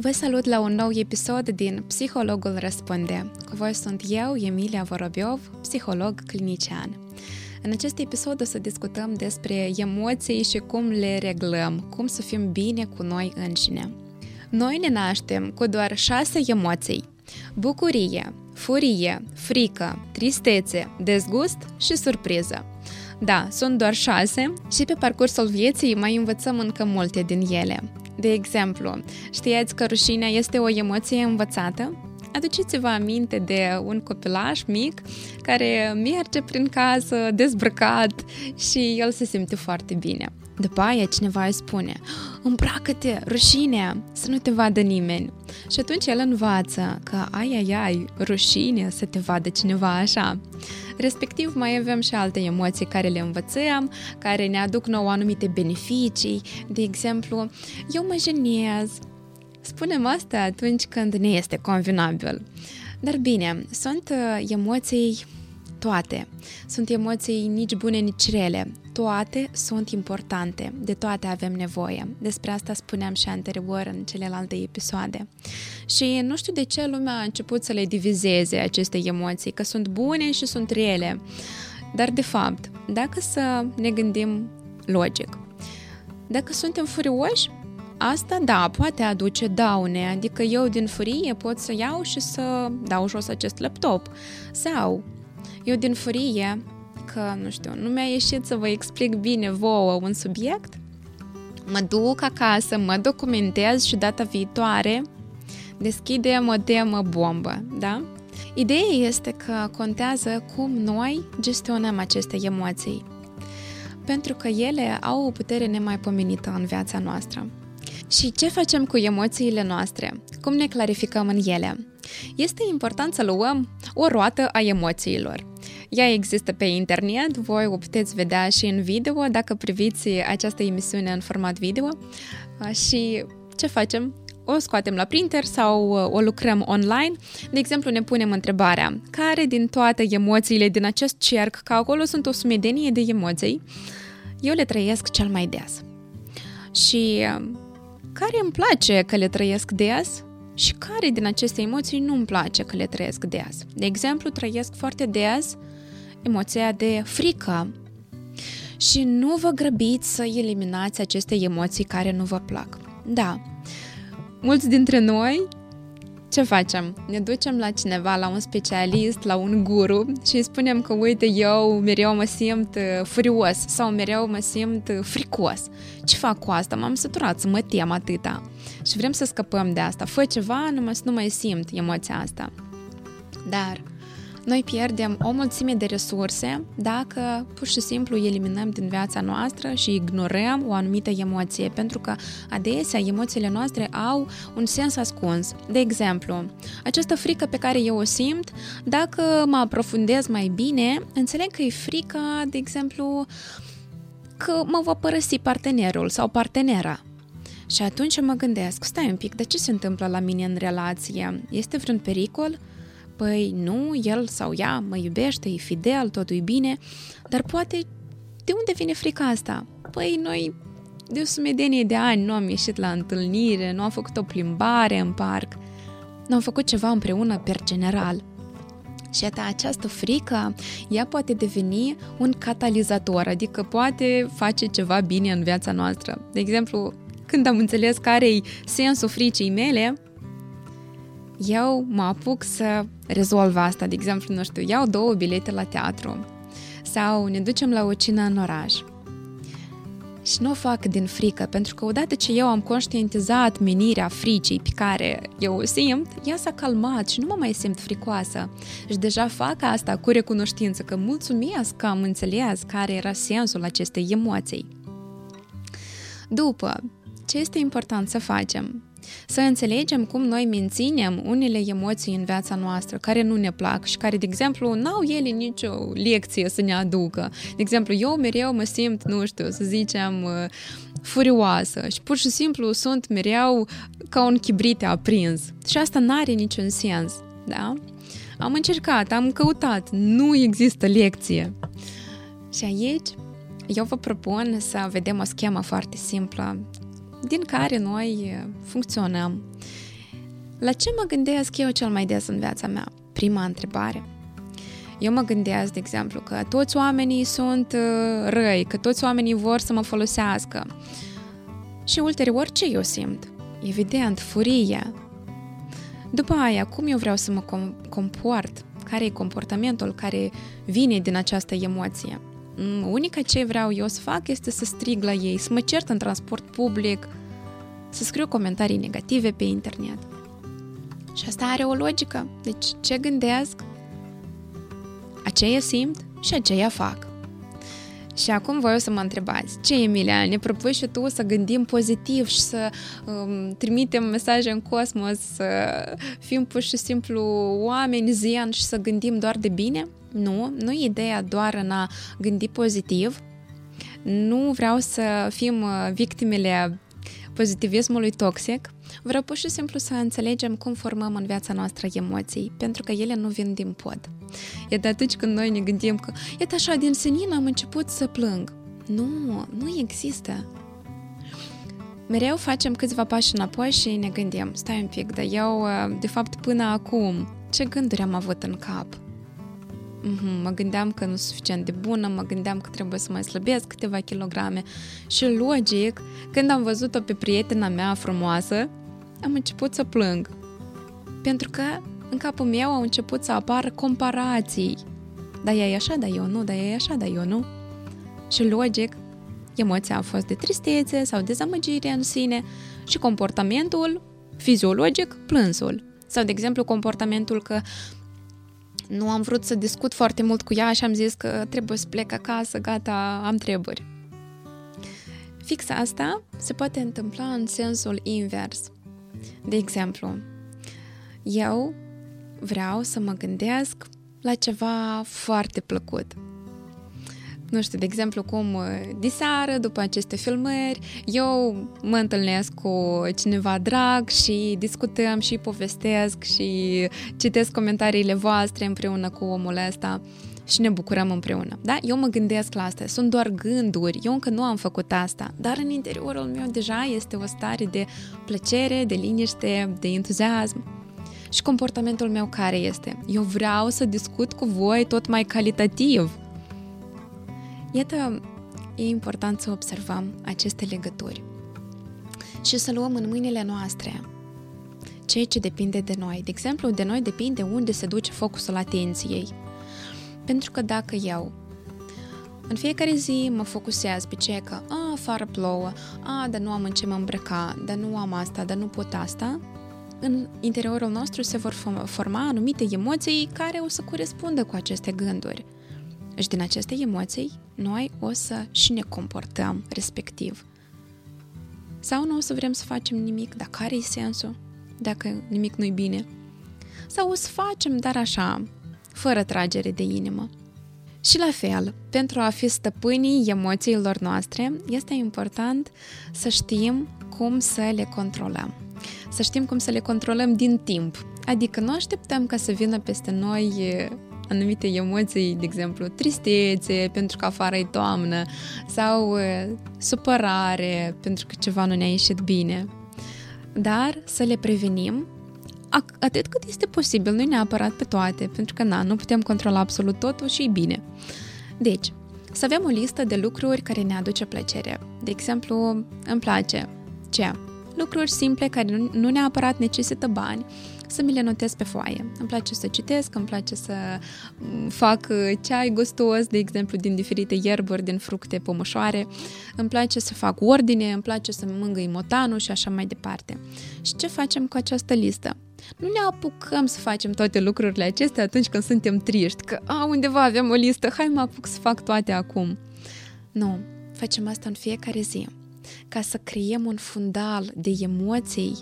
Vă salut la un nou episod din Psihologul Răspunde. Cu voi sunt eu, Emilia Vorobiov, psiholog clinician. În acest episod o să discutăm despre emoții și cum le reglăm, cum să fim bine cu noi înșine. Noi ne naștem cu doar șase emoții. Bucurie, furie, frică, tristețe, dezgust și surpriză. Da, sunt doar șase și pe parcursul vieții mai învățăm încă multe din ele. De exemplu, știați că rușinea este o emoție învățată? Aduceți-vă aminte de un copilaș mic care merge prin casă dezbrăcat și el se simte foarte bine. După aia cineva îi spune, îmbracă-te, rușine, să nu te vadă nimeni. Și atunci el învață că ai, ai, ai, rușine să te vadă cineva așa. Respectiv mai avem și alte emoții care le învățăm, care ne aduc nouă anumite beneficii. De exemplu, eu mă jenez. Spunem asta atunci când ne este convenabil. Dar bine, sunt uh, emoții toate. Sunt emoții nici bune, nici rele. Toate sunt importante. De toate avem nevoie. Despre asta spuneam și anterior în celelalte episoade. Și nu știu de ce lumea a început să le divizeze aceste emoții, că sunt bune și sunt rele. Dar, de fapt, dacă să ne gândim logic, dacă suntem furioși, Asta, da, poate aduce daune, adică eu din furie pot să iau și să dau jos acest laptop. Sau eu din furie, că, nu știu, nu mi-a ieșit să vă explic bine vouă un subiect, mă duc acasă, mă documentez și data viitoare deschidem o temă bombă, da? Ideea este că contează cum noi gestionăm aceste emoții, pentru că ele au o putere nemaipomenită în viața noastră. Și ce facem cu emoțiile noastre? Cum ne clarificăm în ele? Este important să luăm o roată a emoțiilor. Ea există pe internet, voi o puteți vedea și în video dacă priviți această emisiune în format video. Și ce facem? O scoatem la printer sau o lucrăm online. De exemplu, ne punem întrebarea care din toate emoțiile din acest cerc, că acolo sunt o sumedenie de emoții, eu le trăiesc cel mai des. Și care îmi place că le trăiesc des și care din aceste emoții nu îmi place că le trăiesc des. De exemplu, trăiesc foarte des emoția de frică și nu vă grăbiți să eliminați aceste emoții care nu vă plac. Da, mulți dintre noi ce facem? Ne ducem la cineva, la un specialist, la un guru și îi spunem că, uite, eu mereu mă simt uh, furios sau mereu mă simt uh, fricos. Ce fac cu asta? M-am săturat să mă tem atâta. Și vrem să scăpăm de asta. Fă ceva, numai să nu mai simt emoția asta. Dar noi pierdem o mulțime de resurse dacă pur și simplu eliminăm din viața noastră și ignorăm o anumită emoție, pentru că adesea emoțiile noastre au un sens ascuns. De exemplu, această frică pe care eu o simt, dacă mă aprofundez mai bine, înțeleg că e frica, de exemplu, că mă va părăsi partenerul sau partenera. Și atunci mă gândesc, stai un pic, de ce se întâmplă la mine în relație? Este vreun pericol? Păi nu, el sau ea mă iubește, e fidel, totul e bine, dar poate de unde vine frica asta? Păi noi de o sumedenie de ani nu am ieșit la întâlnire, nu am făcut o plimbare în parc, nu am făcut ceva împreună per general. Și atât această frică, ea poate deveni un catalizator, adică poate face ceva bine în viața noastră. De exemplu, când am înțeles care e sensul fricii mele, eu mă apuc să rezolv asta. De exemplu, nu știu, iau două bilete la teatru sau ne ducem la o cină în oraș. Și nu o fac din frică, pentru că odată ce eu am conștientizat menirea fricii pe care eu o simt, ea s-a calmat și nu mă mai simt fricoasă. Și deja fac asta cu recunoștință, că mulțumesc că am înțeles care era sensul acestei emoții. După, ce este important să facem? Să înțelegem cum noi menținem unele emoții în viața noastră care nu ne plac și care, de exemplu, n-au ele nicio lecție să ne aducă. De exemplu, eu mereu mă simt, nu știu, să zicem, uh, furioasă și pur și simplu sunt mereu ca un chibrit aprins. Și asta n-are niciun sens, da? Am încercat, am căutat, nu există lecție. Și aici eu vă propun să vedem o schemă foarte simplă din care noi funcționăm. La ce mă gândesc eu cel mai des în viața mea? Prima întrebare. Eu mă gândesc, de exemplu, că toți oamenii sunt uh, răi, că toți oamenii vor să mă folosească. Și ulterior, ce eu simt? Evident, furie. După aia, cum eu vreau să mă com- comport? Care e comportamentul care vine din această emoție? Mm, unica ce vreau eu să fac este să strig la ei, să mă cert în transport public, să scriu comentarii negative pe internet. Și asta are o logică. Deci ce gândesc, aceea simt și aceea fac. Și acum voi o să mă întrebați, ce Emilia, ne propui și tu să gândim pozitiv și să um, trimitem mesaje în cosmos, să fim pur și simplu oameni zen și să gândim doar de bine? Nu, nu e ideea doar în a gândi pozitiv. Nu vreau să fim uh, victimele pozitivismului toxic, vreau pur și simplu să înțelegem cum formăm în viața noastră emoții, pentru că ele nu vin din pod. E de atunci când noi ne gândim că, iată așa, din senin am început să plâng. Nu, nu există. Mereu facem câțiva pași înapoi și ne gândim, stai un pic, dar eu, de fapt, până acum, ce gânduri am avut în cap? Mm-hmm, mă gândeam că nu sunt suficient de bună, mă gândeam că trebuie să mai slăbesc câteva kilograme și logic, când am văzut-o pe prietena mea frumoasă, am început să plâng. Pentru că în capul meu au început să apară comparații. Dar ea e așa, dar eu nu, dar ea e așa, dar eu nu. Și logic, emoția a fost de tristețe sau dezamăgire în sine și comportamentul fiziologic, plânsul. Sau, de exemplu, comportamentul că nu am vrut să discut foarte mult cu ea și am zis că trebuie să plec acasă, gata, am treburi. Fix asta se poate întâmpla în sensul invers. De exemplu, eu vreau să mă gândesc la ceva foarte plăcut – nu știu, de exemplu, cum uh, diseară, după aceste filmări, eu mă întâlnesc cu cineva drag și discutăm și povestesc și citesc comentariile voastre împreună cu omul ăsta și ne bucurăm împreună. Da? Eu mă gândesc la asta, sunt doar gânduri, eu încă nu am făcut asta, dar în interiorul meu deja este o stare de plăcere, de liniște, de entuziasm. Și comportamentul meu care este? Eu vreau să discut cu voi tot mai calitativ, Iată, e important să observăm aceste legături și să luăm în mâinile noastre ceea ce depinde de noi. De exemplu, de noi depinde unde se duce focusul atenției. Pentru că dacă eu în fiecare zi mă focusez pe ce că, a, afară plouă, a, dar nu am în ce mă îmbrăca, dar nu am asta, dar nu pot asta, în interiorul nostru se vor forma anumite emoții care o să corespundă cu aceste gânduri. Și din aceste emoții, noi o să și ne comportăm respectiv. Sau nu o să vrem să facem nimic, dar care e sensul? Dacă nimic nu-i bine. Sau o să facem, dar așa, fără tragere de inimă. Și la fel, pentru a fi stăpânii emoțiilor noastre, este important să știm cum să le controlăm. Să știm cum să le controlăm din timp. Adică nu așteptăm ca să vină peste noi anumite emoții, de exemplu, tristețe pentru că afară e toamnă sau supărare pentru că ceva nu ne-a ieșit bine. Dar să le prevenim atât cât este posibil, nu neapărat pe toate, pentru că na, nu putem controla absolut totul și e bine. Deci, să avem o listă de lucruri care ne aduce plăcere. De exemplu, îmi place ce? Lucruri simple care nu, nu neapărat necesită bani, să mi le notez pe foaie. Îmi place să citesc, îmi place să mm, fac uh, ceai gustos, de exemplu, din diferite ierburi, din fructe pomășoare. Îmi place să fac ordine, îmi place să mângâi motanul și așa mai departe. Și ce facem cu această listă? Nu ne apucăm să facem toate lucrurile acestea atunci când suntem triști, că a, undeva avem o listă, hai mă apuc să fac toate acum. Nu, facem asta în fiecare zi, ca să creăm un fundal de emoții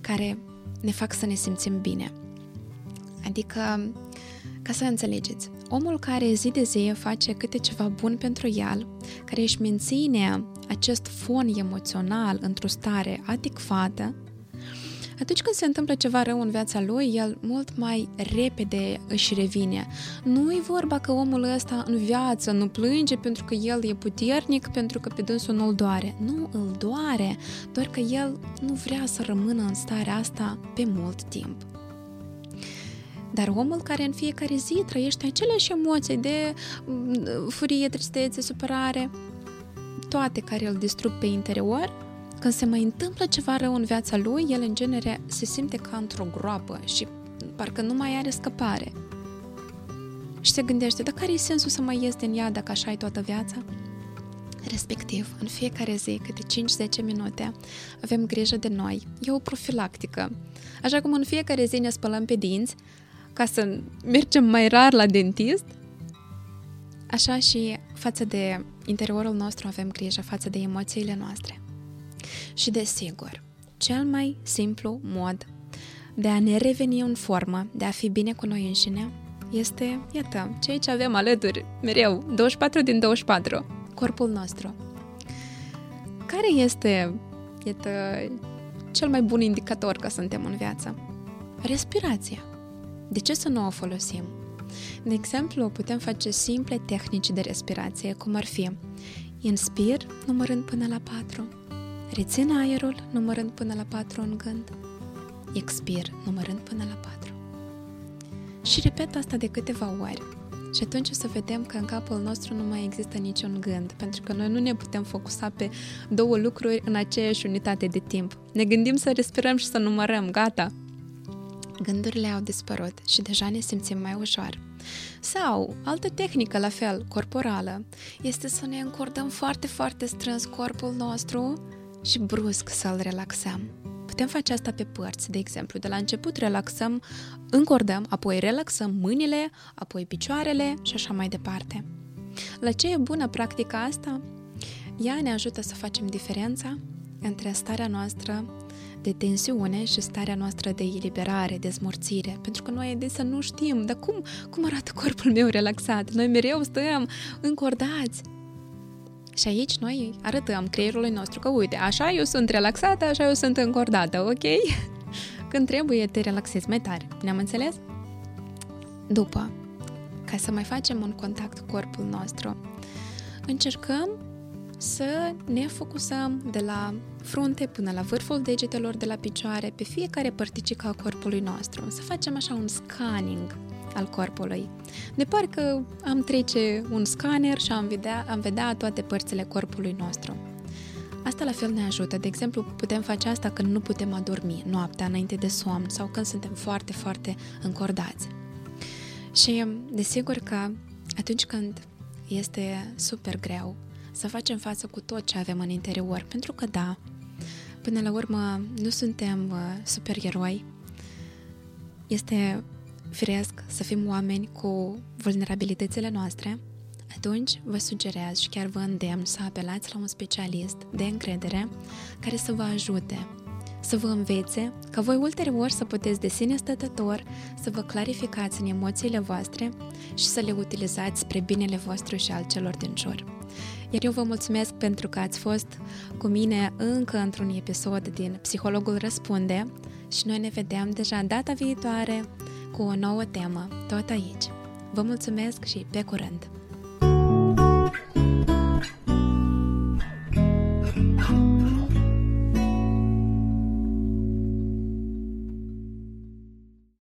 care ne fac să ne simțim bine. Adică, ca să înțelegeți, omul care zi de zi face câte ceva bun pentru el, care își menține acest fon emoțional într-o stare adecvată, Atunci când se întâmplă ceva rău în viața lui, el mult mai repede își revine. Nu e vorba că omul ăsta în viață nu plânge pentru că el e puternic, pentru că pe dânsul nu-l doare. Nu îl doare, doar că el nu vrea să rămână în starea asta pe mult timp. Dar omul care în fiecare zi trăiește aceleași emoții de mm, furie, tristețe, supărare, toate care îl distrug pe interior, când se mai întâmplă ceva rău în viața lui, el în genere se simte ca într-o groapă și parcă nu mai are scăpare. Și se gândește, dar care e sensul să mai ies din ea dacă așa e toată viața? Respectiv, în fiecare zi, câte 5-10 minute, avem grijă de noi. E o profilactică. Așa cum în fiecare zi ne spălăm pe dinți, ca să mergem mai rar la dentist, așa și față de interiorul nostru avem grijă, față de emoțiile noastre. Și desigur, cel mai simplu mod de a ne reveni în formă, de a fi bine cu noi înșine, este, iată, ceea ce avem alături mereu, 24 din 24, corpul nostru. Care este, iată, cel mai bun indicator că suntem în viață? Respirația. De ce să nu o folosim? De exemplu, putem face simple tehnici de respirație, cum ar fi inspir numărând până la 4, rețin aerul numărând până la 4 în gând, expir numărând până la 4. Și repet asta de câteva ori. Și atunci o să vedem că în capul nostru nu mai există niciun gând, pentru că noi nu ne putem focusa pe două lucruri în aceeași unitate de timp. Ne gândim să respirăm și să numărăm, gata, gândurile au dispărut și deja ne simțim mai ușor. Sau, altă tehnică la fel, corporală, este să ne încordăm foarte, foarte strâns corpul nostru și brusc să-l relaxăm. Putem face asta pe părți, de exemplu, de la început relaxăm, încordăm, apoi relaxăm mâinile, apoi picioarele și așa mai departe. La ce e bună practica asta? Ea ne ajută să facem diferența între starea noastră de tensiune și starea noastră de eliberare, de smorțire. Pentru că noi adesea nu știm, dar cum, cum arată corpul meu relaxat? Noi mereu stăm încordați. Și aici noi arătăm creierului nostru că, uite, așa eu sunt relaxată, așa eu sunt încordată, ok? Când trebuie, te relaxezi mai tare. Ne-am înțeles? După, ca să mai facem un contact cu corpul nostru, încercăm să ne focusăm de la frunte până la vârful degetelor de la picioare pe fiecare părticică a corpului nostru. Să facem așa un scanning al corpului. De parcă am trece un scanner și am vedea, am vedea toate părțile corpului nostru. Asta la fel ne ajută. De exemplu, putem face asta când nu putem adormi noaptea înainte de somn sau când suntem foarte, foarte încordați. Și desigur că atunci când este super greu să facem față cu tot ce avem în interior, pentru că da, până la urmă nu suntem uh, supereroi. Este firesc să fim oameni cu vulnerabilitățile noastre, atunci vă sugerez și chiar vă îndemn să apelați la un specialist de încredere care să vă ajute, să vă învețe ca voi ulterior să puteți de sine stătător să vă clarificați în emoțiile voastre și să le utilizați spre binele vostru și al celor din jur. Iar eu vă mulțumesc pentru că ați fost cu mine încă într-un episod din Psihologul Răspunde și noi ne vedem deja data viitoare cu o nouă temă, tot aici. Vă mulțumesc și pe curând!